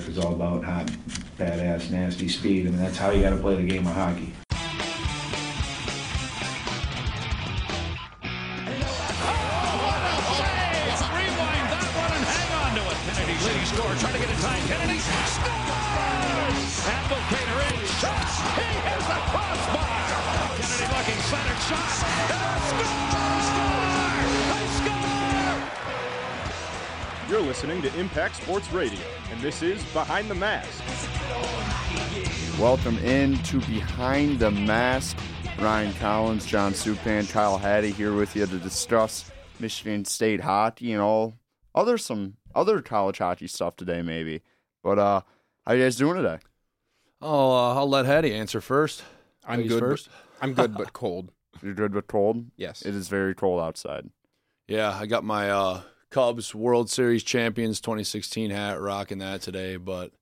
America is all about hot, badass, nasty speed. I mean, that's how you got to play the game of hockey. Impact Sports Radio, and this is Behind the Mask. Welcome into Behind the Mask. Ryan Collins, John Supan, Kyle Hattie here with you to discuss Michigan State hockey and all other some other college hockey stuff today, maybe. But uh, how you guys doing today? Oh, uh, I'll let Hattie answer first. I'm Ladies good. first. But, I'm good, but cold. You're good but cold? Yes. It is very cold outside. Yeah, I got my uh, Cubs World Series champions 2016 hat, rocking that today. But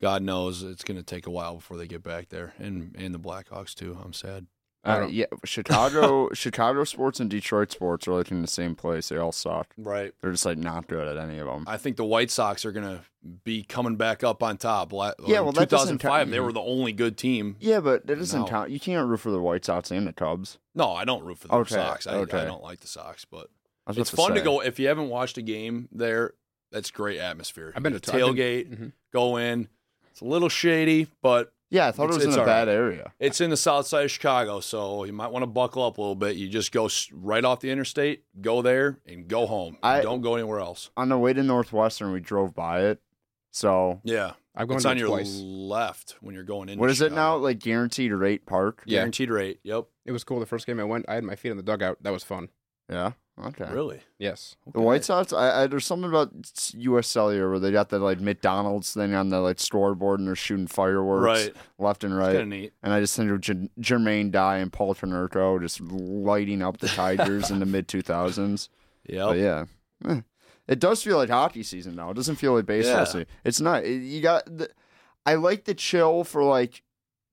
God knows it's going to take a while before they get back there, and and the Blackhawks too. I'm sad. Uh, yeah, Chicago, Chicago sports and Detroit sports are like in the same place. They all suck. Right. They're just like not good at any of them. I think the White Sox are going to be coming back up on top. La- Yeah, well, 2005, they were the only good team. yeah, but that doesn't No. count. You can't root for the White Sox and the Cubs. No, I don't root for the Okay, Sox. I, okay. I don't like the Sox, but I was it's about fun to say. go. If you haven't watched a game there, that's great atmosphere. I've been to get a I've been- tailgate, Mhm. go in. It's a little shady, but Yeah, I thought It's- it was in a bad right. area. It's in the south side of Chicago, so you might want to buckle up a little bit. You just go right off the interstate, go there, and go home. I- Don't go anywhere else. On the way to Northwestern, we drove by it. So Yeah, I've gone it's to on it your twice. left when you're going in. what is it now? Like guaranteed rate park? Yeah. Guaranteed rate. Yep. It was cool. The first game I went, I had my feet in the dugout. That was fun. Yeah. Okay. Really? Yes. The White Sox, I, I, there's something about U.S. Cellular where they got the like McDonald's thing on the like scoreboard and they're shooting fireworks Right. left and Kind right. of neat. And I just think of J- Jermaine Dye and Paul Konerko just lighting up the Tigers in the mid 2000s. Yep. But yeah, Eh. it does feel like hockey season now. It doesn't feel like baseball Yeah. season. It's not. it- You got. The, I like the chill for like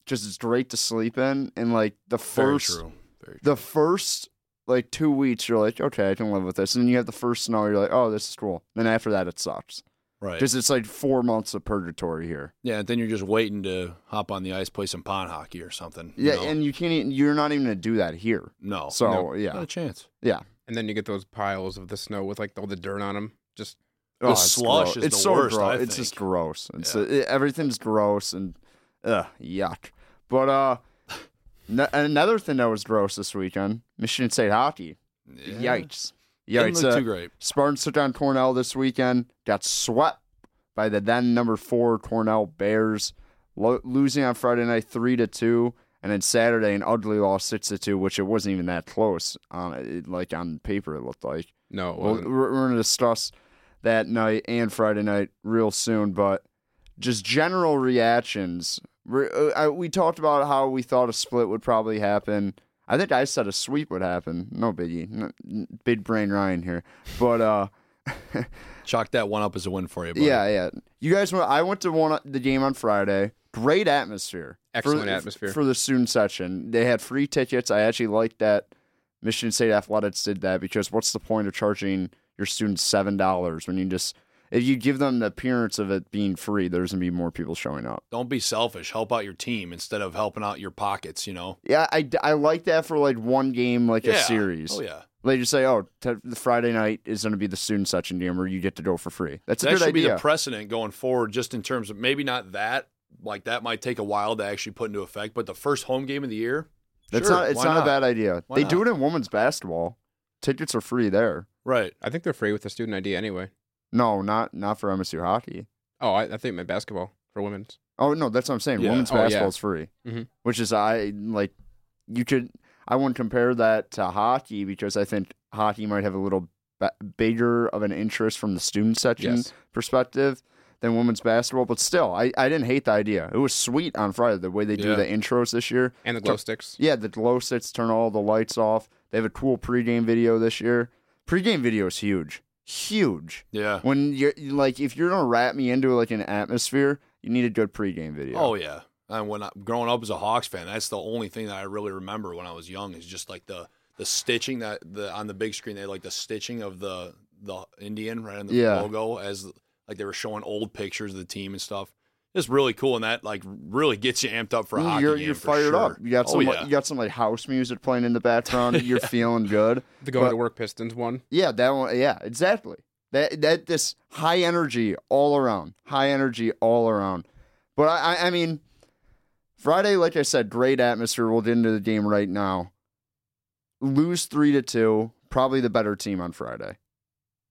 just it's great to sleep in and like the Very first true. Very true. the first like two weeks you're like okay I can live with this and then you have the first snow you're like oh this is cool. Then after that it sucks. Right. Because it's like four months of purgatory here. yeah. And then you're just waiting to hop on the ice, play some pond hockey or something. you Yeah, know? and you can't. Even, you're not even gonna do that here. no. So No. not yeah, a chance. yeah. And then you get those piles of the snow with like all the dirt on them. Just The Oh, it's slush gross. is it's the so worst, Gross. I it's just gross. It's Yeah. it- everything's gross and ugh, yuck. But uh, n- another thing that was gross this weekend: Michigan State hockey. Yeah. Yikes! Yikes! Uh, too great. Spartans took on Cornell this weekend. Got swept by the then number four Cornell Bears, lo- losing on Friday night three to two, and then Saturday an ugly loss six to two, which it wasn't even that close on it. Like on paper, it looked like. no. It Well, wasn't. we're, we're going to discuss that night and Friday night real soon, but just general reactions. Uh, I, we talked about how we thought a split would probably happen. I think I said a sweep would happen. No biggie. No, big brain Ryan here. But uh Chalk that one up as a win for you. Buddy. yeah, yeah. You guys went I went to one the game on Friday. Great atmosphere. Excellent for, atmosphere. For the student section. They had free tickets. I actually liked that Michigan State Athletics did that because what's the point of charging your students seven dollars when you just if you give them the appearance of it being free, there's gonna be more people showing up. Don't be selfish. Help out your team instead of helping out your pockets. You know. Yeah, I, I like that for like one game, like a series. Oh yeah. They just say, oh, t- the Friday night is going to be the student section game where you get to go for free. That's a that good should idea. be the precedent going forward, just in terms of maybe not that. Like that might take a while to actually put into effect, but the first home game of the year. That's sure, not. It's why not, a bad idea. Why they not? do it in women's basketball. Tickets are free there. Right. I think they're free with the student ID anyway. No, not not for MSU hockey. Oh, I, I think my basketball for women's. Oh no, that's what I'm saying. Yeah. Women's Oh, yeah. basketball is free, Mhm. which is I like. You could. I wouldn't compare that to hockey because I think hockey might have a little ba- bigger of an interest from the student section Yes. perspective than women's basketball. But still, I, I didn't hate the idea. It was sweet on Friday the way they do the intros this year. And the glow sticks. Yeah, the glow sticks turn all the lights off. They have a cool pregame video this year. Pregame video is huge, huge. Yeah. When you're like, if you're gonna wrap me into like an atmosphere, you need a good pregame video. Oh yeah. And when I, growing up as a Hawks fan, that's the only thing that I really remember when I was young is just like the the stitching that the on the big screen they had like the stitching of the the Indian right on the Yeah. logo as like they were showing old pictures of the team and stuff. It's really cool, and that like really gets you amped up for a hockey you're game. you're fired sure. up. You got Oh, some yeah. like, you got some like house music playing in the background. You're feeling good. The going But- to work Pistons one. Yeah, that one. Yeah, exactly. That that this high energy all around, high energy all around. But I, I, I mean, Friday, like I said, great atmosphere. We'll get into the game right now. Lose three to two, probably the better team on Friday.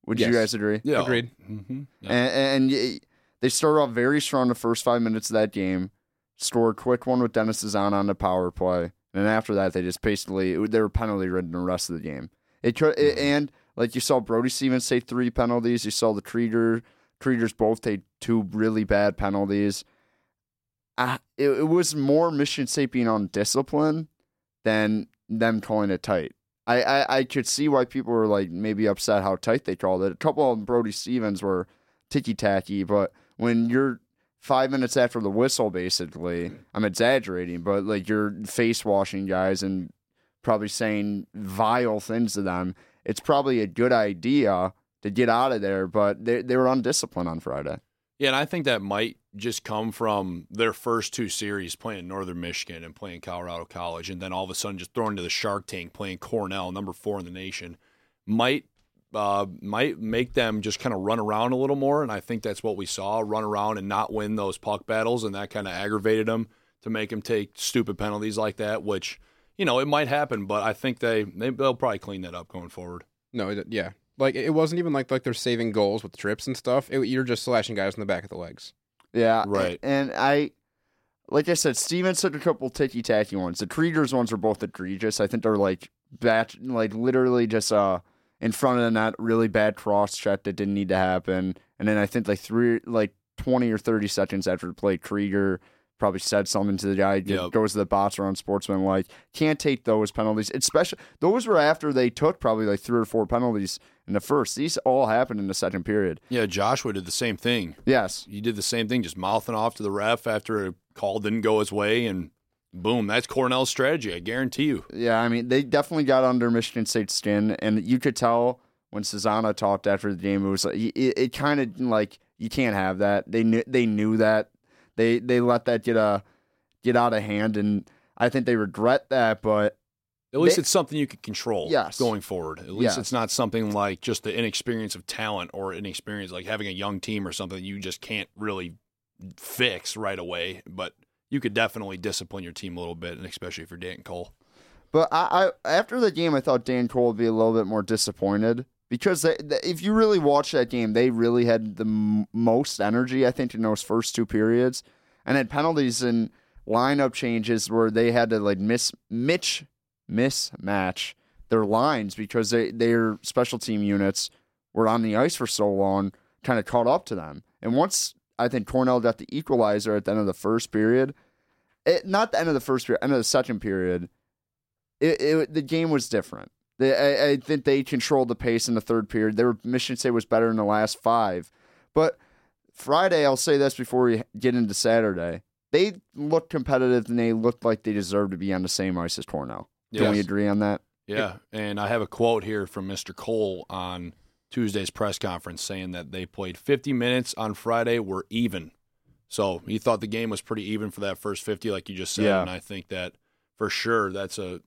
Would you guys agree? Yeah. Agreed. hmm Yeah. And, and y- they started off very strong the first five minutes of that game. Scored a quick one with Dennis Cesana on the power play, and after that they just basically they were penalty ridden the rest of the game. It could it, and like you saw Brody Stevens take three penalties. You saw the Krieger Kriegers both take two really bad penalties. Uh, it, it was more Michigan State being on discipline than them calling it tight. I, I, I could see why people were like maybe upset how tight they called it. A couple of Brody Stevens were ticky tacky, but when you're five minutes after the whistle, basically, I'm exaggerating, but like you're face washing guys and probably saying vile things to them, it's probably a good idea to get out of there. But they they were undisciplined on Friday. Yeah, and I think that might just come from their first two series playing Northern Michigan and playing Colorado College, and then all of a sudden just thrown into the Shark Tank playing Cornell, number four in the nation, might uh, might make them just kind of run around a little more. And I think that's what we saw: run around and not win those puck battles, and that kind of aggravated them to make them take stupid penalties like that. Which you know it might happen, but I think they, they they'll probably clean that up going forward. No, yeah. Like it wasn't even like like they're saving goals with trips and stuff. It, you're just slashing guys in the back of the legs. Yeah, Right. And I, like I said, Stevens took a couple ticky tacky ones. The Kriegers ones are both egregious. I think they're like batch, like literally just uh in front of the net, really bad cross check that didn't need to happen. And then I think like three, like twenty or thirty seconds after the play, Krieger probably said something to the guy. Yep. Goes to the box around sportsman like can't take those penalties. Especially those were after they took probably like three or four penalties in the first. These all happened in the second period. Yeah, Joshua did the same thing. Yes. he did the same thing, just mouthing off to the ref after a call didn't go his way, and boom, that's Cornell's strategy. I guarantee you. Yeah, I mean, they definitely got under Michigan State's skin, and you could tell when Cesana talked after the game. It was like it, it kind of like you can't have that. They knew they knew that they they let that get a get out of hand, and I think they regret that. But At least They- it's something you can control Yes. going forward. At least Yes. it's not something like just the inexperience of talent or inexperience, like having a young team or something you just can't really fix right away. But you could definitely discipline your team a little bit, and especially for Danton Cole. but I, I after the game, I thought Danton Cole would be a little bit more disappointed because they, they, if you really watch that game, they really had the m- most energy. I think in those first two periods, and had penalties and lineup changes where they had to like miss Mitch mismatch their lines because they their special team units were on the ice for so long, kind of caught up to them. And once I think Cornell got the equalizer at the end of the first period, it, not the end of the first period, end of the second period, it, it the game was different. They, I, I think they controlled the pace in the third period. Their Michigan State was better in the last five, but Friday, I'll say this before we get into Saturday. They looked competitive and they looked like they deserved to be on the same ice as Cornell. Don't we agree on that? Yeah, and I have a quote here from Mr. Cole on Tuesday's press conference saying that they played 50 minutes on Friday, were even. So he thought the game was pretty even for that first 50, like you just said, Yeah. and I think that for sure that's a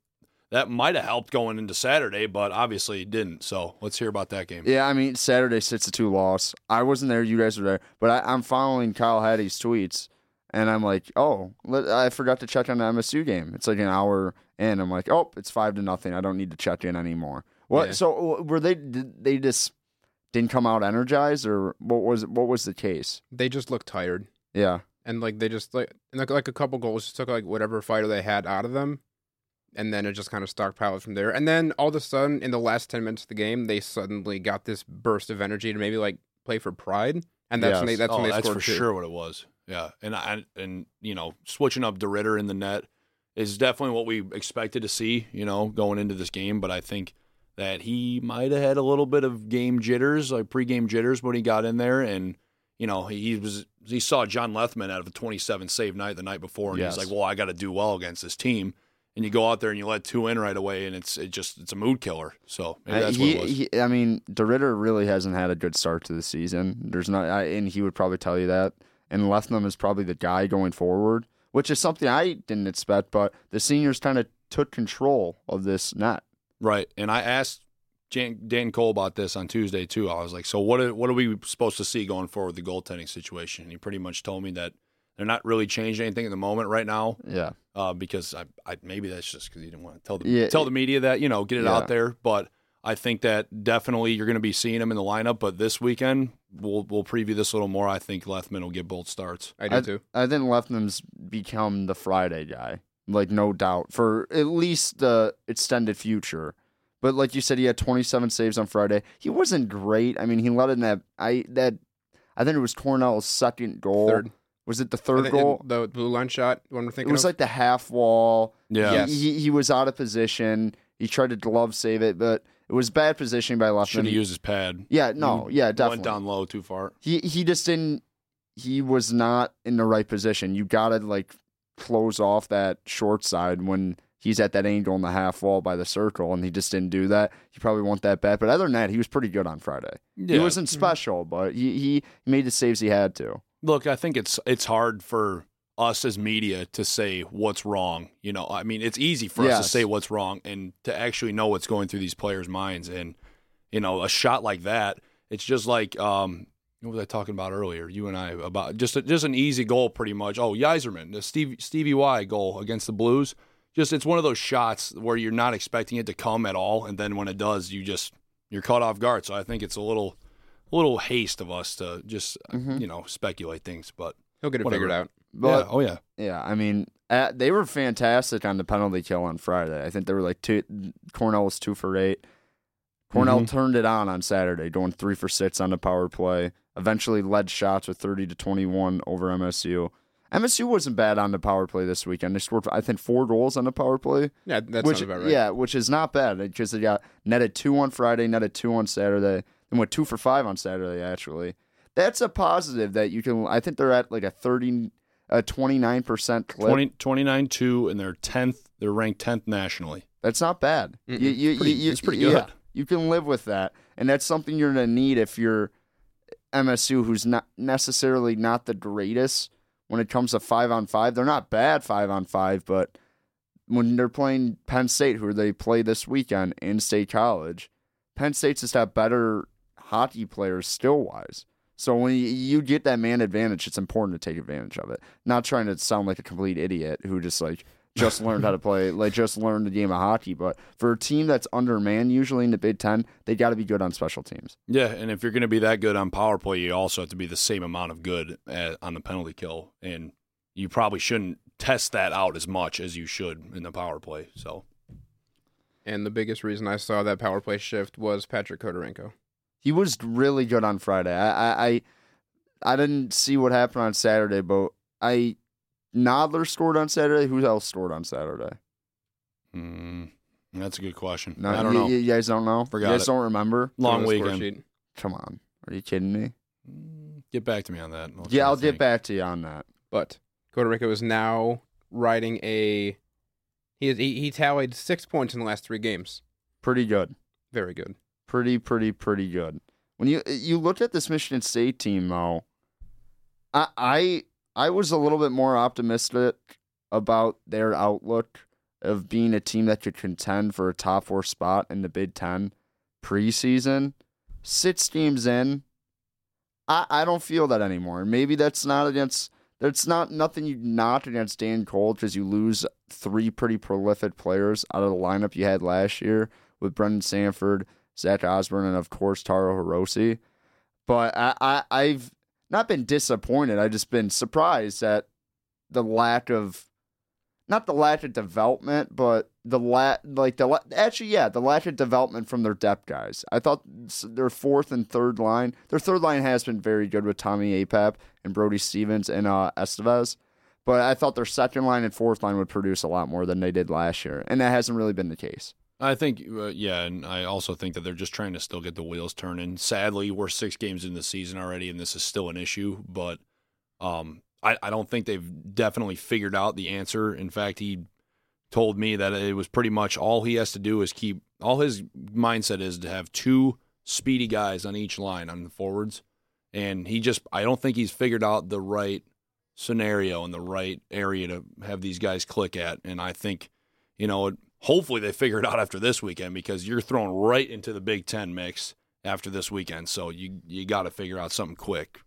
that might have helped going into Saturday, but obviously it didn't. So let's hear about that game. Yeah, I mean Saturday six to two loss. I wasn't there, you guys were there, but I, I'm following Kyle Hattie's tweets, and I'm like, oh, let, I forgot to check on the MSU game. It's like an hour in. I'm like, oh, it's five to nothing. I don't need to check in anymore. What? Yeah. So uh, were they? Did they just didn't come out energized, or what was what was the case? They just looked tired, Yeah, and like they just like and like, like a couple goals just took like whatever fighter they had out of them, and then it just kind of stockpiled from there. And then all of a sudden, in the last ten minutes of the game, they suddenly got this burst of energy to maybe like play for pride, and that's when they that's oh, when they that's scored for two. sure what it was. Yeah, and I and you know switching up DeRidder in the net is definitely what we expected to see. You know, going into this game, but I think that he might have had a little bit of game jitters, like pregame jitters, when he got in there, and you know he, was he saw John Lethemon out of a 27 save night the night before, and Yes. he's like, "Well, I got to do well against this team." and you go out there and you let two in right away, and it's it just it's a mood killer. So maybe that's he, what it was. he- I mean, DeRidder really hasn't had a good start to the season. There's not, I, and he would probably tell you that. And Lethemon is probably the guy going forward, which is something I didn't expect. But the seniors kind of took control of this net. Right. And I asked Jan, Danton Cole about this on Tuesday too. I was like, "So what? Are, what are we supposed to see going forward with the goaltending situation?" And he pretty much told me that they're not really changing anything at the moment right now, Yeah, uh, because I, I maybe that's just because he didn't want to tell the Yeah. tell the media that you know get it Yeah. out there. But I think that definitely you're going to be seeing him in the lineup. But this weekend we'll we'll preview this a little more. I think Lethemon will get both starts. I do I, too. I think Lethemon's become the Friday guy, like no doubt for at least the extended future. But like you said, he had 27 saves on Friday. He wasn't great. I mean, he let in that I that I think it was Cornell's second goal. Third. Was it the third goal? The blue line shot. One we're It was of. like the half wall. Yeah. Yes. He, he, he was out of position. He tried to glove save it, but it was bad positioning by left. Should Lethemon. have used his pad. Yeah, no, He yeah, Went down low too far. He he just didn't. He was not in the right position. You gotta like close off that short side when he's at that angle in the half wall by the circle, and he just didn't do that. He probably want that bad, but other than that, he was pretty good on Friday. He wasn't special, but he he made the saves he had to. Look, I think it's it's hard for us as media to say what's wrong. You know, I mean, it's easy for us to say what's wrong and to actually know what's going through these players' minds. And you know, a shot like that, it's just like um, what was I talking about earlier? You and I about just a, just an easy goal, pretty much. Oh, Yzerman, the Steve, Stevie Y goal against the Blues. Just it's one of those shots where you're not expecting it to come at all, and then when it does, you just you're caught off guard. So I think it's a little a little haste of us to just Mhm. you know speculate things, but He'll get it whatever. figured out. But yeah, oh yeah, Yeah, I mean, uh they were fantastic on the penalty kill on Friday. I think they were like two. Cornell was two for eight. Cornell Mhm. turned it on on Saturday, going three for six on the power play. Eventually led shots with thirty to twenty-one over MSU. MSU wasn't bad on the power play this weekend. They scored, I think, four goals on the power play, Yeah, that which about right. yeah, which is not bad because they got netted two on Friday, netted two on Saturday, and went two for five on Saturday. Actually, that's a positive that you can. I think they're at like a thirty, a twenty-nine percent clip. 20, 29 2 and they're tenth. They're ranked tenth nationally. That's not bad. You, you, Pretty- you, it's pretty yeah, good. you can live with that, and that's something you're gonna need if you're MSU, who's not necessarily not the greatest when it comes to five on five. They're not bad five on five, but when they're playing Penn State, who they play this weekend in State College, Penn State's just have better hockey players skill wise. So when you get that man advantage, it's important to take advantage of it. Not trying to sound like a complete idiot who just like just learned how to play, like just learned the game of hockey. But for a team that's undermanned, usually in the Big Ten, they got to be good on special teams. Yeah, and if you're going to be that good on power play, you also have to be the same amount of good at, on the penalty kill, and you probably shouldn't test that out as much as you should in the power play. So And the biggest reason I saw that power play shift was Patrick Khodorenko. He was really good on Friday. I, I, I, I didn't see what happened on Saturday, but I, Nodler scored on Saturday. Who else scored on Saturday? mm, that's a good question. No, I don't you, know. You, you guys don't know. Forgot you guys it. don't remember. Long On the score weekend. Come on, are you kidding me? Get back to me on that. I'll Yeah, I'll get think. back to you on that. But Khodorenko is now riding a. He, has, he he tallied six points in the last three games. Pretty good. Very good. pretty, pretty, pretty good. When you you look at this Michigan State team, though, I I I was a little bit more optimistic about their outlook of being a team that could contend for a top four spot in the Big Ten preseason. Six games in, I I don't feel that anymore. Maybe that's not against. That's not nothing you not against Danton Cole because you lose three pretty prolific players out of the lineup you had last year with Brennan Sanford, Zach Osborne, and of course Taro Hirose. But I, I I've not been disappointed. I've just been surprised at the lack of not the lack of development, but the la- like the actually yeah the lack of development from their depth guys. I thought their fourth and third line, their third line has been very good with Tommy Apap and Brody Stevens and uh, Estevez. But I thought their second line and fourth line would produce a lot more than they did last year, and that hasn't really been the case. I think, uh, yeah, and I also think that they're just trying to still get the wheels turning. Sadly, we're six games in the season already, and this is still an issue. But um, I, I don't think they've definitely figured out the answer. In fact, he told me that it was pretty much all he has to do is keep all his mindset is to have two speedy guys on each line on the forwards, and he just I don't think he's figured out the right scenario and the right area to have these guys click at, and I think you know hopefully they figure it out after this weekend because you're thrown right into the Big Ten mix after this weekend, so you you got to figure out something quick.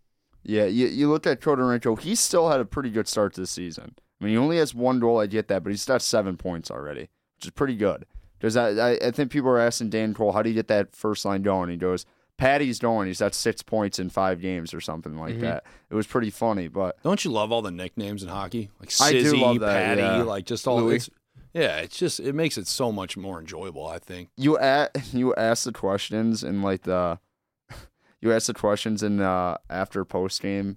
Yeah, you, you look at Rancho, he still had a pretty good start to the season. I mean, he only has one goal, I get that, but he's got seven points already, which is pretty good. Because I, I, I think people are asking Danton Cole, how do you get that first line going? He goes, Patty's going. He's got six points in five games or something like Mhm. that. It was pretty funny, but Don't you love all the nicknames in hockey? Like I do love that, Patty, yeah. like just all Louis. Yeah, it's just it makes it so much more enjoyable, I think. you a- you ask the questions and like the you ask the questions in uh, after post game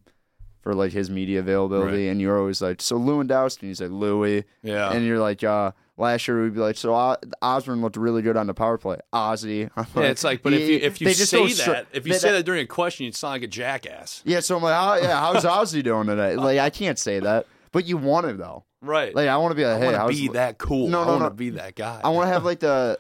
for like his media availability, and you're always like, so Lewandowski, and he's like Louis, Yeah. and you're like, uh, last year we'd be like, so uh, Osborne looked really good on the power play, Ozzy. I'm yeah, it's like, but if you if you say that, str- if you they- say that during a question, you'd sound like a jackass. yeah, so I'm like, how, yeah, how's Ozzy doing today? Like, I can't say that, but you want it though. Right. Like, I want to be like, I hey, want to how's be that cool. No, I no, want no. to be that guy. I want to have like the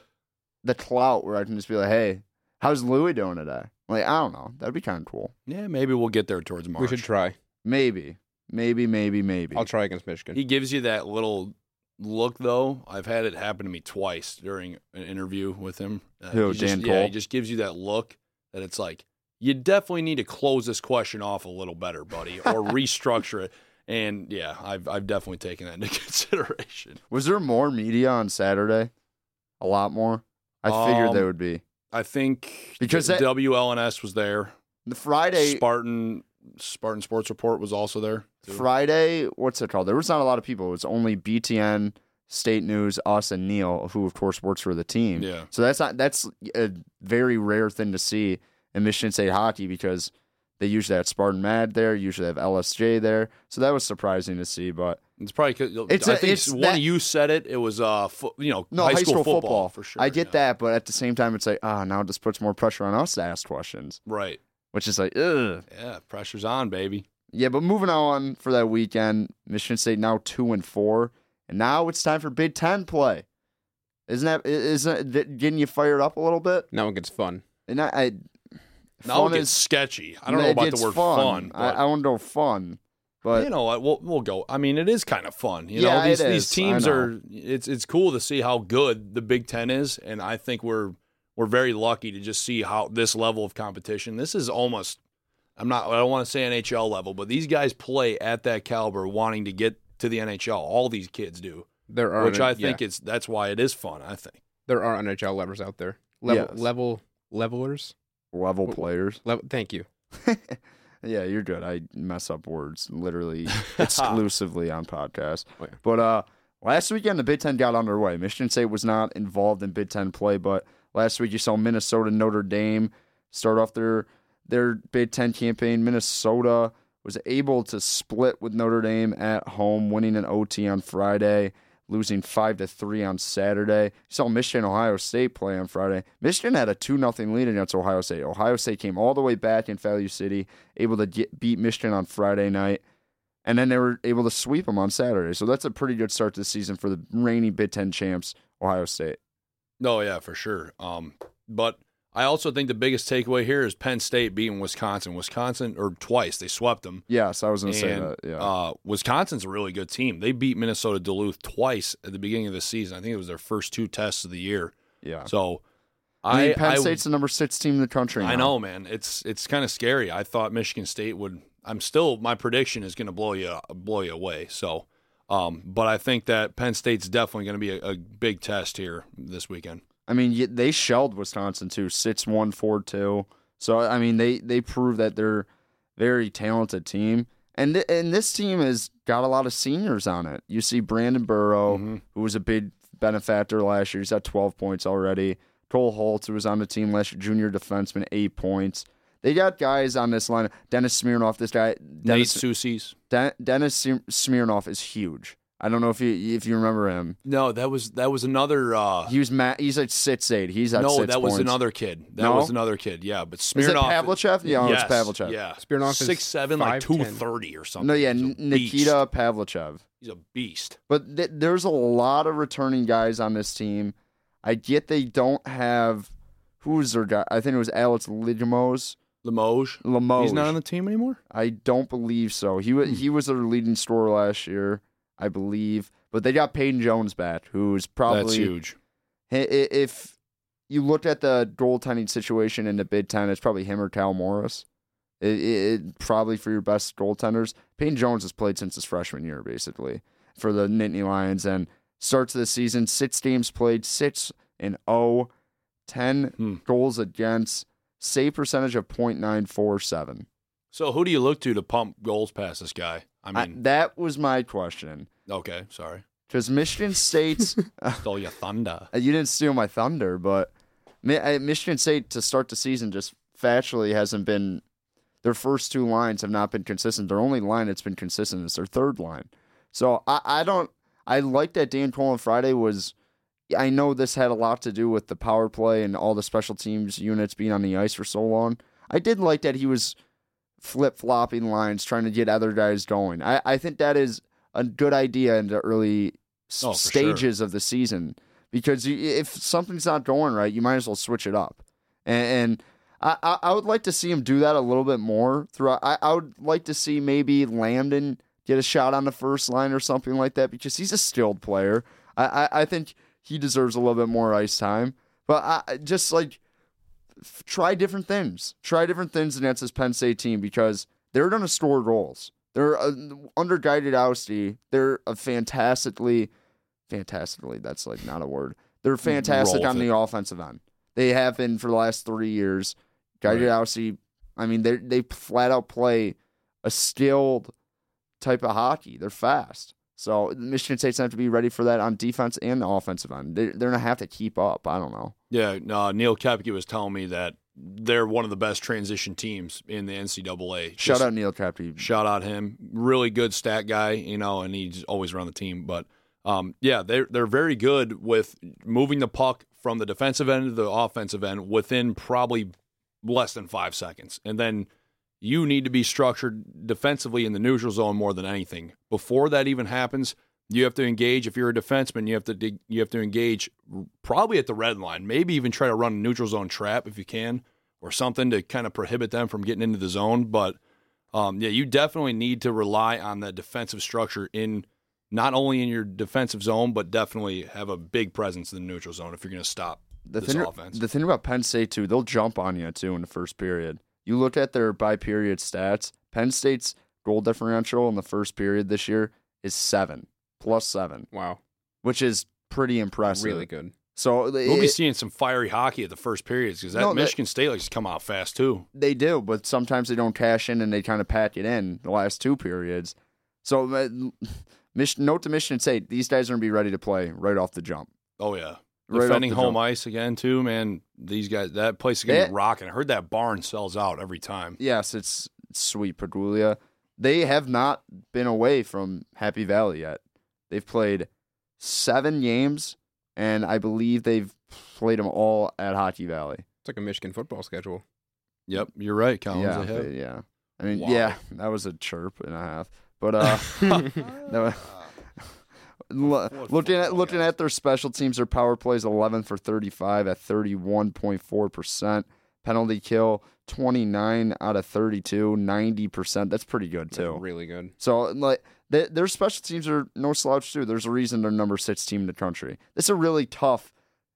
the clout where I can just be like, hey, how's Louis doing today? Like, I don't know, that'd be kind of cool. Yeah, maybe we'll get there towards March. We should try. Maybe, maybe, maybe, maybe. I'll try against Michigan. He gives you that little look, though. I've had it happen to me twice during an interview with him. Uh, Who, he just, Dan Yeah, he just gives you that look that it's like you definitely need to close this question off a little better, buddy, or restructure it. And yeah, I've I've definitely taken that into consideration. Was there more media on Saturday? A lot more. I figured Um, there would be. I think Because that- WLNS was there. The Friday, Spartan Spartan Sports Report was also there. too. Friday, what's it called? There was not a lot of people. It was only BTN, State News, us, and Neil, who of course works for the team. Yeah. So that's not that's a very rare thing to see in Michigan State hockey because they usually have Spartan Mad there, usually have LSJ there. So that was surprising to see. But It's probably 'cause- It's I a- think it's one that- of you said it. It was uh, fo- you know, no, high, school, football, for sure. I get yeah. that, but at the same time, it's like ah, now it just puts more pressure on us to ask questions, Right. which is like ugh. Yeah, pressure's on, baby. Yeah, but moving on for that weekend, Michigan State now two and four, and now it's time for Big Ten play. Isn't that isn't that getting you fired up a little bit? now it gets fun. And I, I Now fun it gets is sketchy. I don't know about the word fun, I, but I want to know fun, but you know what? We'll we'll go. I mean, it is kind of fun. You Yeah, know, these these teams are. It's it's cool to see how good the Big Ten is, and I think we're we're very lucky to just see how this level of competition. This is almost. I'm not. I don't want to say NHL level, but these guys play at that caliber, wanting to get to the NHL. All these kids do, There are which I yeah, think is that's why it is fun. I think. there are NHL levels out there. Level Yes. level levelers. Level Wh- players. Level, thank you. yeah, you're good. I mess up words literally exclusively on podcasts. Oh. But uh, last weekend the Big Ten got underway. Michigan State was not involved in Big Ten play, but last week you saw Minnesota Notre Dame start off their their Big Ten campaign. Minnesota was able to split with Notre Dame at home, winning an OT on Friday, losing five to three on Saturday. You saw Michigan Ohio State play on Friday. Michigan had a two 0 lead against Ohio State. Ohio State came all the way back in Value City, able to get, beat Michigan on Friday night. And then they were able to sweep them on Saturday. So that's a pretty good start to the season for the reigning Big Ten champs, Ohio State. No, yeah, for sure. Um, but I also think the biggest takeaway here is Penn State beating Wisconsin. Wisconsin, or twice, they swept them. Yes, I was going to say that. Yeah. uh, Wisconsin's a really good team. They beat Minnesota Duluth twice at the beginning of the season. I think it was their first two tests of the year. yeah. So I mean, I, Penn I, State's the number six team in the country. I know, man. It's it's kind of scary. I thought Michigan State would. I'm still. My prediction is going to blow you blow you away. So, um, but I think that Penn State's definitely going to be a, a big test here this weekend. I mean, they shelled Wisconsin too, six one four two. So I mean, they they prove that they're a very talented team, and th- and this team has got a lot of seniors on it. You see Brandon Biro, Mhm. who was a big benefactor last year. He's got twelve points already. Cole Hults, who was on the team last year, junior defenseman, eight points. They got guys on this line. Denis Smirnov, this guy, Nate Dennis, Soucy's. Denis Smirnov is huge. I don't know if you if you remember him. No, that was that was another. Uh, He was ma- he's like six eight. He's at no, six that was another kid. That No? was another kid. Yeah, but Is it Pavlychev? Yeah, yes, it's Pavlychev. Yeah, Smirnov is six seven, like two thirty or something. No, yeah, He's a N- Nikita Pavlychev. He's a beast. But th- there's a lot of returning guys on this team. I get they don't have who's their guy. I think it was Alex Limoges. Limoges. Limoges. He's not on the team anymore. I don't believe so. He was he was their leading scorer last year, I believe. But they got Peyton Jones back, who's probably That's huge. I- i- If you looked at the goaltending situation in the Big Ten, it's probably him or Cale Morris. It, it, it- probably for your best goaltenders. Peyton Jones has played since his freshman year, basically, for the Nittany Lions, and starts the season six games played, six and 0, 10 Hmm. goals against, save percentage of .947. So who do you look to to pump goals past this guy? I I- mean, that was my question. okay, sorry, Because Michigan State's stole your thunder. Uh, You didn't steal my thunder, but uh, Michigan State to start the season just factually hasn't been. Their first two lines have not been consistent. Their only line that's been consistent is their third line. So I, I don't. I like that Danton Cole on Friday was. I know this had a lot to do with the power play and all the special teams units being on the ice for so long. I did like that he was flip flopping lines, trying to get other guys going. I, I think that is a good idea in the early Oh, for sure. stages of the season because you, if something's not going right, you might as well switch it up. And, and I, I, I would like to see him do that a little bit more throughout. I, I would like to see maybe Landon get a shot on the first line or something like that because he's a skilled player. I, I, I think he deserves a little bit more ice time. But I- just like f- try different things. Try different things against this Penn State team because they're going to score goals. They're uh, under Guy Gadowsky. They're a fantastically, fantastically. That's like not a word. They're fantastic Roll on with the offensive end. They have been for the last three years. Guided Right. Ousty. I mean, they they flat out play a skilled type of hockey. They're fast. So Michigan State's gonna have to be ready for that on defense and the offensive end. They're, they're gonna have to keep up. I don't know. Yeah, no, Neil Koepke was telling me that they're one of the best transition teams in the NCAA. Shout Just out Neil Koepke. Shout out him. Really good stat guy, you know, and he's always around the team. But um, yeah, they're they're very good with moving the puck from the defensive end to the offensive end within probably less than five seconds. And then you need to be structured defensively in the neutral zone more than anything. Before that even happens, you have to engage. If you're a defenseman, you have to dig, you have to engage probably at the red line. Maybe even try to run a neutral zone trap if you can, or something to kind of prohibit them from getting into the zone. But um, yeah, you definitely need to rely on that defensive structure in not only in your defensive zone, but definitely have a big presence in the neutral zone if you're going to stop the this thing, offense. the thing about Penn State too, they'll jump on you too in the first period. You look at their by period stats. Penn State's goal differential in the first period this year is seven plus seven, Wow, which is pretty impressive. really good. So we'll be seeing some fiery hockey at the first periods because that No, that- Michigan State likes to come out fast too. they do, but sometimes they don't cash in and they kind of pack it in the last two periods. So, uh, Mich- note to Michigan State, these guys are going to be ready to play right off the jump. Oh yeah, Right off defending home jump. ice again too, man. These guys, that place is gonna They- be rocking. I heard that barn sells out every time. Yes, it's sweet Pegula. They have not been away from Happy Valley yet. They've played seven games, and I believe they've played them all at Hockey Valley. It's like a Michigan football schedule. Yep, you're right, Collins. yeah, I they- yeah. I mean, Wow. yeah, that was a chirp and a half. But uh, no, Lo- looking at looking at their special teams, their power plays 11 for 35 at 31.4 percent. Penalty kill 29 out of 32, 90 percent. That's pretty good too. Really good. So like they, their special teams are no slouch too. There's a reason they're number six team in the country. This is a really tough,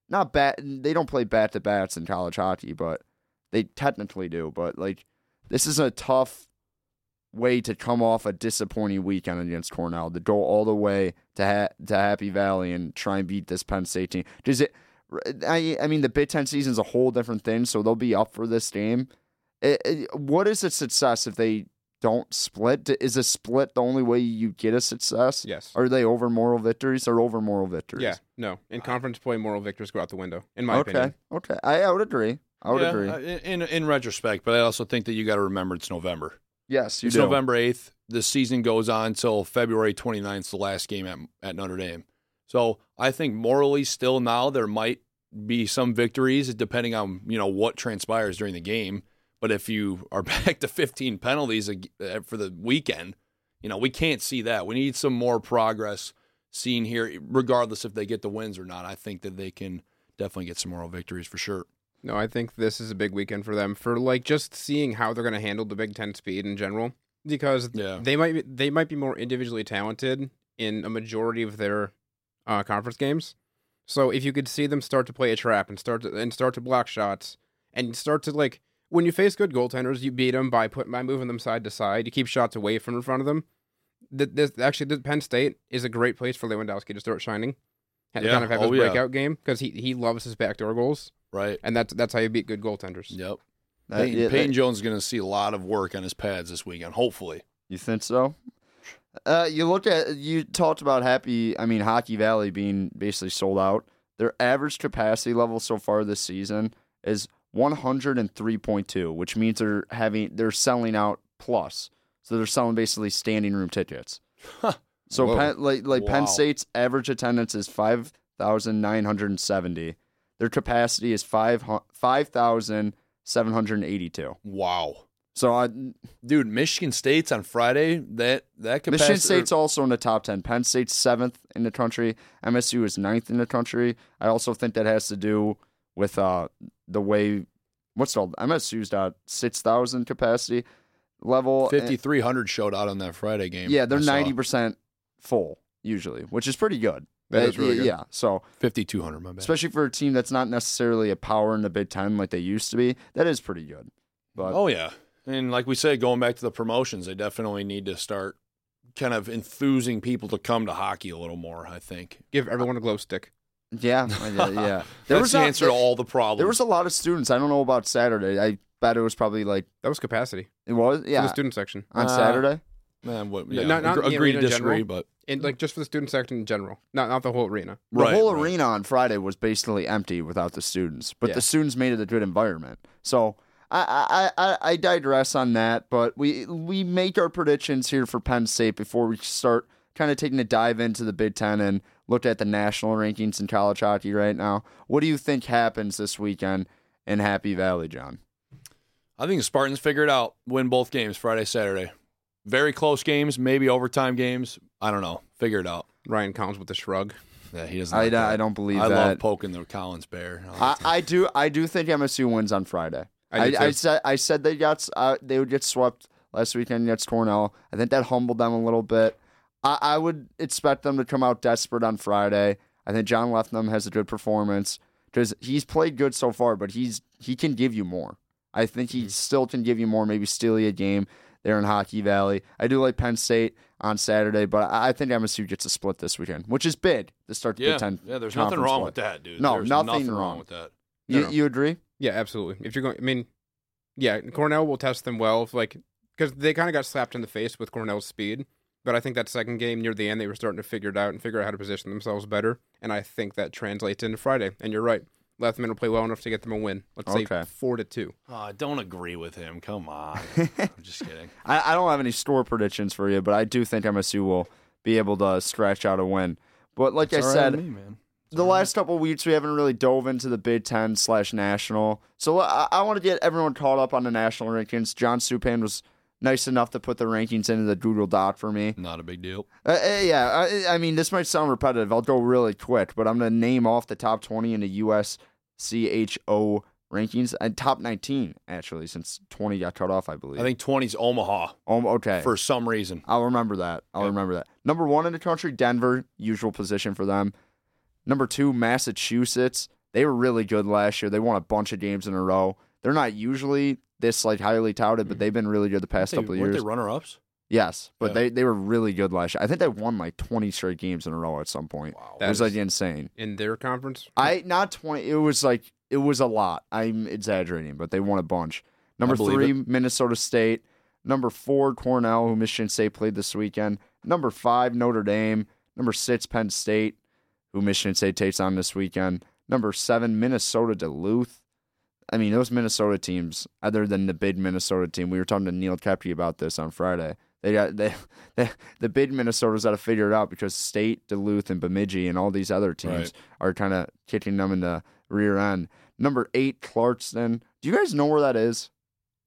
not bat. They don't play bat to bats in college hockey, but they technically do. But like this is a tough way to come off a disappointing weekend against Cornell to go all the way to ha- to Happy Valley and try and beat this Penn State team. Does it? I I mean the Big Ten season's a whole different thing, so they'll be up for this game. It- it- what is a success if they don't split? Is a split the only way you get a success? Yes. Are they over moral victories? They're over moral victories. Yeah. No. In conference play, moral victories go out the window. In my Okay. opinion. Okay. I, I would agree. I would Yeah, agree. uh, In in retrospect, but I also think that you got to remember it's November. Yes, you it's do. November eighth. the season goes on until February 29th, the last game at, at Notre Dame. So I think morally, still now there might be some victories depending on you know what transpires during the game. But if you are back to 15 penalties uh, for the weekend, you know we can't see that. We need some more progress seen here, regardless if they get the wins or not. I think that they can definitely get some moral victories for sure. No, I think this is a big weekend for them for like just seeing how they're going to handle the Big Ten speed in general because Yeah. they might be, they might be more individually talented in a majority of their uh, conference games. So if you could see them start to play a trap and start to and start to block shots and start to like when you face good goaltenders, you beat them by putting by moving them side to side. You keep shots away from in front of them. Th- This actually, the Penn State is a great place for Lewandowski to start shining. And Yeah. kind of have Oh, his yeah. breakout game because he, he loves his backdoor goals Right. And that's that's how you beat good goaltenders. Yep. That, Peyton, yeah, Peyton that, Jones is going to see a lot of work on his pads this weekend, hopefully. You think so? Uh, you look at you talked about happy. I mean, Hockey Valley being basically sold out. Their average capacity level so far this season is 103.2, which means they're having they're selling out plus. So they're selling basically standing room tickets. So Penn, like like wow. Penn State's average attendance is 5,970 their capacity is five five thousand seven hundred eighty two. Wow. So I, Dude, Michigan State's on Friday. That that capacity, Michigan State's also in the top 10. Penn State's seventh in the country. MSU is ninth in the country. I also think that has to do with uh, the way, what's it called? MSU's got 6,000 capacity level. 5300 showed out on that Friday game. Yeah, they're 90% full, usually, which is pretty good. That Uh, really good. Yeah, so 5200, my bad. especially for a team that's not necessarily a power in the Big Ten like they used to be, that is pretty good. But oh yeah. And like we said, going back to the promotions, they definitely need to start kind of enthusing people to come to hockey a little more, I think. Give everyone a glow stick. yeah, yeah, yeah. That's the a- answer to all the problems. There was a lot of students. I don't know about Saturday. I bet it was probably like That was capacity it was for yeah the student section, on Uh, Saturday. Man, what, No, yeah, not- not agree to disagree, general. but and like just for the student section in general, not not the whole arena. The right, whole right. arena on Friday was basically empty without the students, but Yeah. the students made it a good environment. So I, I, I, I digress on that, but we we make our predictions here for Penn State before we start kind of taking a dive into the Big Ten and look at the national rankings in college hockey right now. What do you think happens this weekend in Happy Valley, John? I think the Spartans figure it out, win both games Friday, Saturday. Very close games, maybe overtime games. I don't know. Figure it out. Ryan Collins with the shrug. Yeah, he doesn't. I, like. I don't believe I that. love poking the Collins bear. I I, like that. I do I do think MSU wins on Friday. I I, I, said I said they got uh, they would get swept last weekend against Cornell. I think that humbled them a little bit. I, I would expect them to come out desperate on Friday. I think John Lethemon has a good performance because he's played good so far, but he's he can give you more. I think he still can give you more. Maybe steal you a game there in Hockey Valley. I do like Penn State on Saturday, but I I think MSU gets a split this weekend, which is big to start the yeah, Big Ten. yeah. There's nothing wrong play. with that, dude. No, There's nothing wrong. wrong. with that. You, No, no. you agree? Yeah, absolutely. If you're going, I mean, yeah, Cornell will test them well, if, like because they kind of got slapped in the face with Cornell's speed. But I think that second game near the end, they were starting to figure it out and figure out how to position themselves better. And I think that translates into Friday. And you're right, Lethemon will play well enough to get them a win. Let's Okay. say four to two. Oh, I don't agree with him. Come on. I'm just kidding. I, I don't have any store predictions for you, but I do think MSU will be able to scratch out a win. But like It's I all right said, with me, man. The last couple weeks we haven't really dove into the Big Ten slash national. So I, I want to get everyone caught up on the national rankings. John Supan was nice enough to put the rankings into the Google Doc for me. not a big deal. Uh, uh, yeah, I, I mean this might sound repetitive. I'll go really quick, but I'm gonna name off the top 20 in the US USCHO rankings and top 19 actually, since 20 got cut off, I believe. I think 20's Omaha Um, okay. for some reason. I'll remember that. I'll Yep. remember that. Number one in the country, Denver, usual position for them. Number two, Massachusetts. They were really good last year. They won a bunch of games in a row. They're not usually this like highly touted, but mm-hmm. they've been really good the past They, couple of years. weren't they runner-ups? yes, but Yeah. they, they were really good last year. I think they won like twenty straight games in a row at some point. Wow. it was like insane. In their conference, I not twenty. It was like it was a lot. I'm exaggerating, but they won a bunch. Number three, Minnesota State. Number four, Cornell, who Michigan State played this weekend. Number five, Notre Dame. Number six, Penn State, who Michigan State takes on this weekend. Number seven, Minnesota Duluth. I mean, those Minnesota teams, other than the big Minnesota team, we were talking to Neil Koepke about this on Friday. They got they, they the big Minnesota's got to figure it out because State, Duluth, and Bemidji and all these other teams Right. are kind of kicking them in the rear end. Number eight, Clarkston. Do you guys know where that is?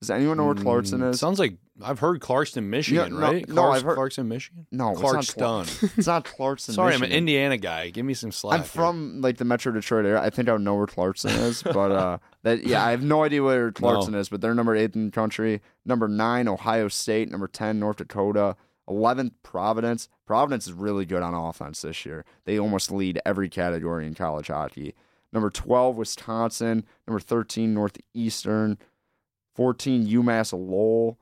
Does anyone know where Clarkston Mm, is? Sounds like I've heard Clarkston, Michigan, no, right? no, Clarks- I've heard- Clarkston, Michigan. no, it's not It's not Clarkston. Sorry, I'm an Indiana guy. Give me some slack. I'm from like the Metro Detroit area. I think I would know where Clarkson is, but uh, that yeah, I have no idea where Clarkson is. But they're number eight in the country. Number nine, Ohio State. Number ten, North Dakota. Eleventh, Providence. Providence is really good on offense this year. They almost lead every category in college hockey. Number twelve, Wisconsin. Number thirteen, Northeastern. Fourteen, UMass Lowell.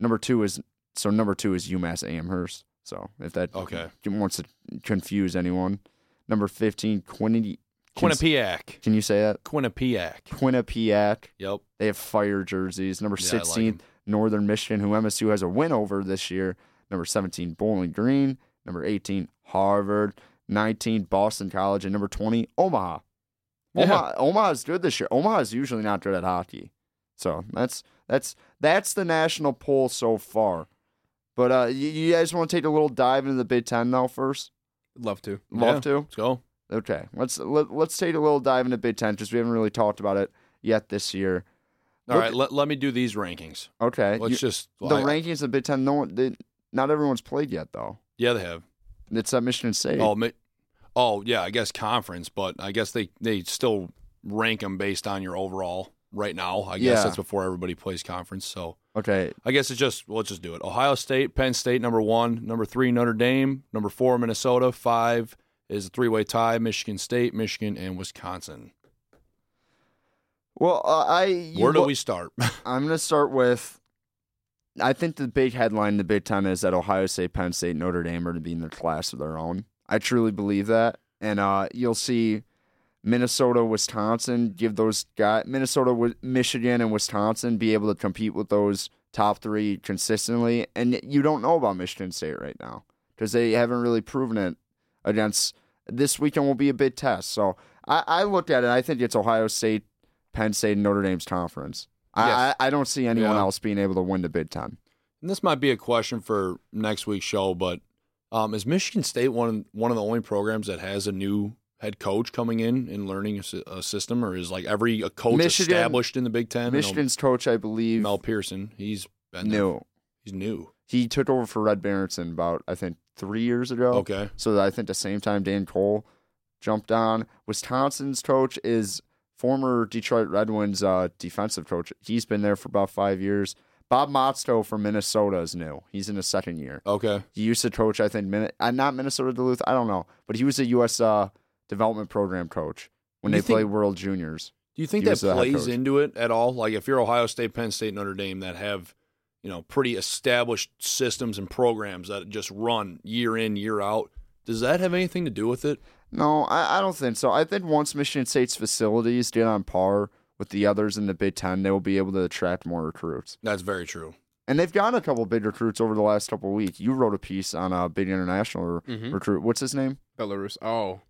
Number two is so number two is UMass Amherst. So if that Okay. wants to confuse anyone. Number 15, Quinni- Quinnipiac. Can you say that? Quinnipiac. Quinnipiac. Yep. They have fire jerseys. Number Yeah, I like Northern Michigan, who MSU has a win over this year. Number 17, Bowling Green. Number 18, Harvard. 19, Boston College. And number 20, Omaha. Yeah. Omaha, Omaha is good this year. Omaha is usually not good at hockey. So that's that's that's the national poll so far. But uh, you, you guys want to take a little dive into the Big Ten now first? Love to. Love Yeah. to. Let's go. Okay, let's let, let's take a little dive into Big Ten because we haven't really talked about it yet this year. All Look right. Let, let me do these rankings. Okay, Let's you- just. the rankings of Big Ten. No one, they, not everyone's played yet though. yeah, they have. It's at Michigan State. Oh, mi- oh, yeah. I guess conference, but I guess they they still rank them based on your overall right now. I guess Yeah. that's before everybody plays conference. So okay, I guess it's just well, let's just do it. Ohio State, Penn State, number one, number three, Notre Dame, number four, Minnesota, five is a three way tie, Michigan State, Michigan, and Wisconsin. well, uh, I Where do lo- we start? I'm gonna start with. I think the big headline in the Big Ten is that Ohio State, Penn State, Notre Dame are to be in their class of their own. I truly believe that, and uh, you'll see Minnesota, Wisconsin give those guys Minnesota, Michigan, and Wisconsin be able to compete with those top three consistently. And you don't know about Michigan State right now because they haven't really proven it against. This weekend will be a big test. So I, I look at it. I think it's Ohio State, Penn State, and Notre Dame's conference. I, Yes. I, I don't see anyone Yeah. else being able to win the Big Ten. And this might be a question for next week's show, but um, is Michigan State one one of the only programs that has a new head coach coming in and learning a, a system, or is like every a coach Michigan- established in the Big Ten? Know Michigan's coach, I believe, Mel Pearson, he's been there. He's new. he took over for Red Berenson about I think three years ago. Okay. So I think the same time Danton Cole jumped on. Wisconsin's coach is former Detroit Red Wings uh, defensive coach. He's been there for about five years. Bob Motzko from Minnesota is new. He's in his second year. Okay. He used to coach, I think, Min- uh, not Minnesota Duluth. I don't know, but he was a U.S. Uh, development program coach when they think- played World Juniors. Do you think that was the head plays into it at all? Like if you're Ohio State, Penn State, Notre Dame that have, you know, pretty established systems and programs that just run year in, year out, does that have anything to do with it? No, I, I don't think so. I think once Michigan State's facilities get on par with the others in the Big Ten, they will be able to attract more recruits. That's very true. And they've gotten a couple big recruits over the last couple of weeks. You wrote a piece on a big international re- Mhm. recruit. What's his name? Belarus. Oh,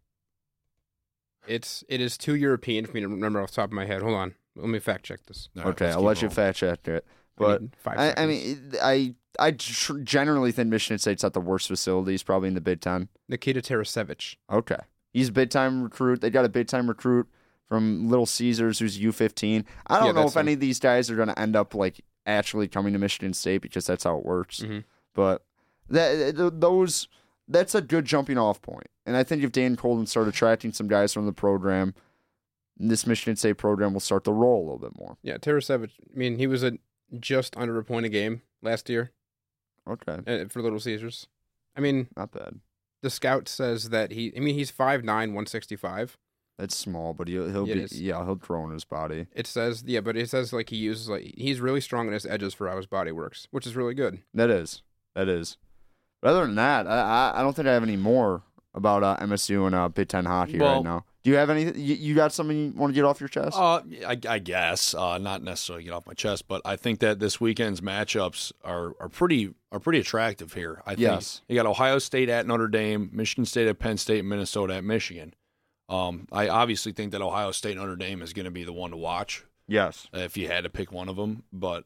it's it is too European for me to remember off the top of my head. Hold on, let me fact check this. All right, okay, let's I'll keep let you rolling. fact check it. I But five I, I mean, I I tr- generally think Michigan State's at the worst facilities, probably in the Big Ten. Nikita Tarasevich. Okay, he's a big time recruit. They got a big time recruit from Little Caesars, who's U fifteen. I don't Yeah, know if any of these guys are going to end up like actually coming to Michigan State because that's how it works. Mhm. But that those that's a good jumping off point. And I think if Dan Colden start attracting some guys from the program, this Michigan State program will start to roll a little bit more. Yeah, Tarasevich. I mean, he was a just under a point a game last year Okay, uh, for Little Caesars. I mean, not bad. the scout says that he. I mean, he's 5'9", 165. That's small, but he'll, he'll it be is. yeah he'll grow in his body. It says yeah, but it says like he uses like he's really strong in his edges for how his body works, which is really good. That is that is. But other than that, I I, I don't think I have any more about uh, MSU and uh, Big Ten hockey right now. Do you have any? You, you got something you want to get off your chest? Uh, I, I guess uh, not necessarily get off my chest, but I think that this weekend's matchups are, are pretty are pretty attractive here. I think Yes. you got Ohio State at Notre Dame, Michigan State at Penn State, Minnesota at Michigan. Um, I obviously think that Ohio State Notre Dame is going to be the one to watch yes. if you had to pick one of them. But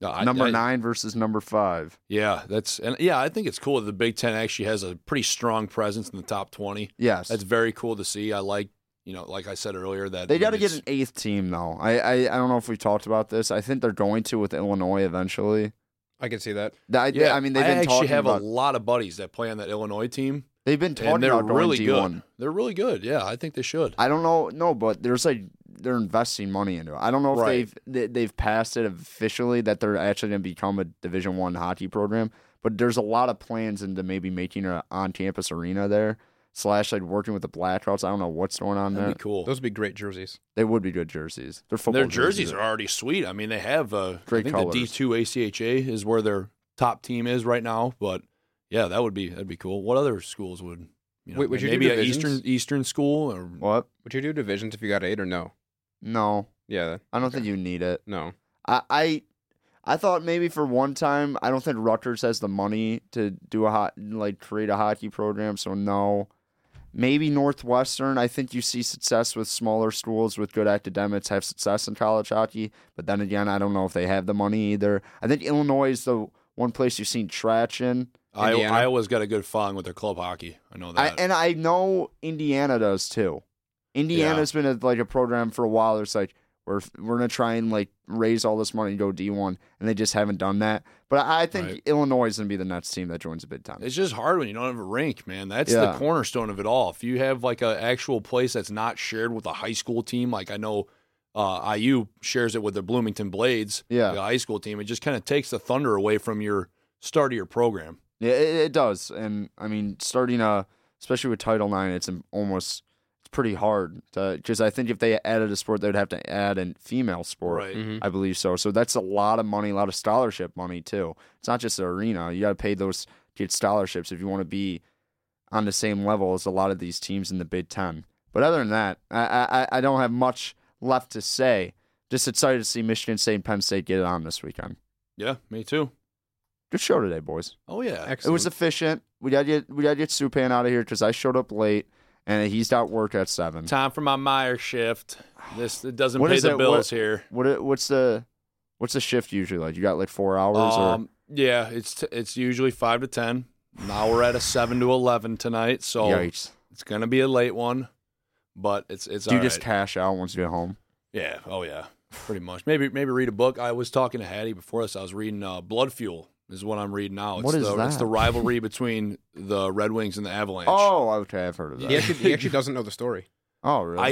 No, I- number I- nine versus number five. Yeah, that's and yeah, I think it's cool that the Big Ten actually has a pretty strong presence in the top twenty. Yes, That's very cool to see. I like, you know, like I said earlier, that they got to get an eighth team though. I, I I don't know if we talked about this. I think they're going to with Illinois eventually. I can see that. That- Yeah, I mean they've I been actually have about. a lot of buddies that play on that Illinois team, they've been talking and they're about going really D1. good. They're really good. Yeah, I think they should. I don't know, no, but there's like they're investing money into it. I don't know if Right. they've they, they've passed it officially that they're actually going to become a Division One hockey program, but there's a lot of plans into maybe making an on-campus arena there. Slash, like working with the Blackhawks. I don't know what's going on there. That'd there. be cool. Those would be great jerseys. They would be good jerseys. They're football. Their jerseys are already sweet. I mean, they have uh, I think colors. the D two ACHA is where their top team is right now. But yeah, that would be that'd be cool. What other schools would you know, Wait, would you do maybe a divisions? Eastern Eastern school or what? Would you do divisions if you got eight or no? No, Yeah, I don't think you need it. no. I, I I thought maybe for one time I don't think Rutgers has the money to do a hot like create a hockey program, so no. Maybe Northwestern. I think you see success with smaller schools with good academics have success in college hockey, but then again, I don't know if they have the money either. I think Illinois is the one place you've seen traction. I, Indiana? Iowa's got a good following with their club hockey. I know I, that. and I know Indiana does too. Indiana's been a, like a program for a while. It's like we're we're gonna try and like raise all this money and go D one, and they just haven't done that. But I think Right. Illinois is gonna be the next team that joins the Big Ten. It's just hard when you don't have a rink, man. That's Yeah. the cornerstone of it all. If you have like an actual place that's not shared with a high school team, like I know uh, IU shares it with the Bloomington Blades, Yeah. the high school team, it just kind of takes the thunder away from your start of your program. Yeah, it, it does, and I mean starting a especially with Title IX, it's almost it's pretty hard because I think if they added a sport, they'd have to add a female sport. Right. Mhm. I believe so. So that's a lot of money, a lot of scholarship money too. It's not just the arena. You got to pay those kids scholarships if you want to be on the same level as a lot of these teams in the Big Ten. But other than that, I I, I don't have much left to say. Just excited to see Michigan State and Penn State get it on this weekend. Yeah, me too. Good show today, boys. Oh yeah, It was efficient. We gotta get we gotta get Supan out of here because I showed up late and he's got work at seven. time for my Meijer shift. This it doesn't What pay the that? bills What- here. What it- what's the what's the shift usually like? You got like four hours or Um, yeah, it's t- it's usually five to ten. Now we're at a seven to eleven tonight, so yikes? it's gonna be a late one. But it's it's Do you just cash out once you get home? Yeah. Oh yeah. Pretty much. Maybe maybe read a book. I was talking to Hattie before this. I was reading uh, Blood Feud. Is what I'm reading now. It's What is the, It's the rivalry between the Red Wings and the Avalanche. Oh, okay, I've heard of that. He actually, he actually doesn't know the story. Oh, really?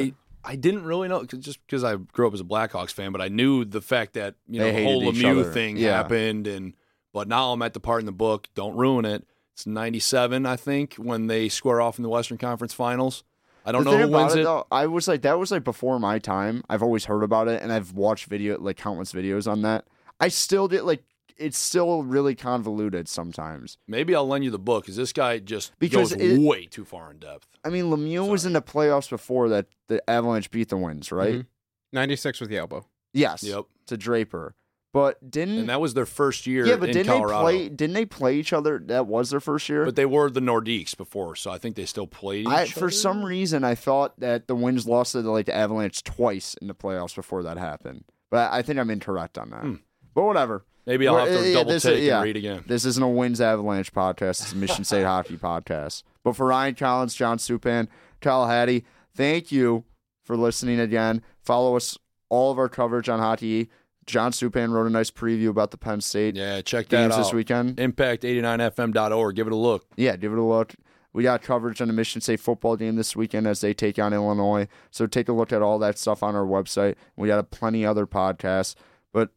I I didn't really know 'cause- just because I grew up as a Blackhawks fan, but I knew the fact that you know They the whole hated Lemieux other. thing Yeah. happened, and but now I'm at the part in the book. Don't ruin it. It's '97, I think, when they square off in the Western Conference Finals. I don't The know thing who about wins it. Though, I was like, that was like before my time. I've always heard about it, and I've watched video like countless videos on that. I still did like it's still really convoluted sometimes. Maybe I'll lend you the book because this guy just Because goes it- way too far in depth. I mean, Lemieux was in the playoffs before that. The Avalanche beat the Wings, right? Mhm. 96 with the elbow. Yes. Yep. To Draper, but didn't And that was their first year yeah, but in didn't Colorado. they play? Didn't they play each other? That was their first year. But they were the Nordiques before, so I think they still played. I, each for some reason, I thought that the Wings lost to the, like the Avalanche twice in the playoffs before that happened. But I think I'm incorrect on that. Hmm. But whatever. maybe I'll have to yeah, double this- take yeah. and read again. This isn't a Wings Avalanche podcast. It's a Michigan State Hockey podcast. But for Ryan Collins, John Supan, Hattie, thank you for listening again. Follow us all of our coverage on hockey. John Supan wrote a nice preview about the Penn State Yeah, check that out. this weekend. Impact89fm.org. Give it a look. Yeah, give it a look. We got coverage on the Michigan State football game this weekend as they take on Illinois. So take a look at all that stuff on our website. We got plenty other podcasts. But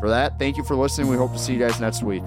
for that, thank you for listening. We hope to see you guys next week.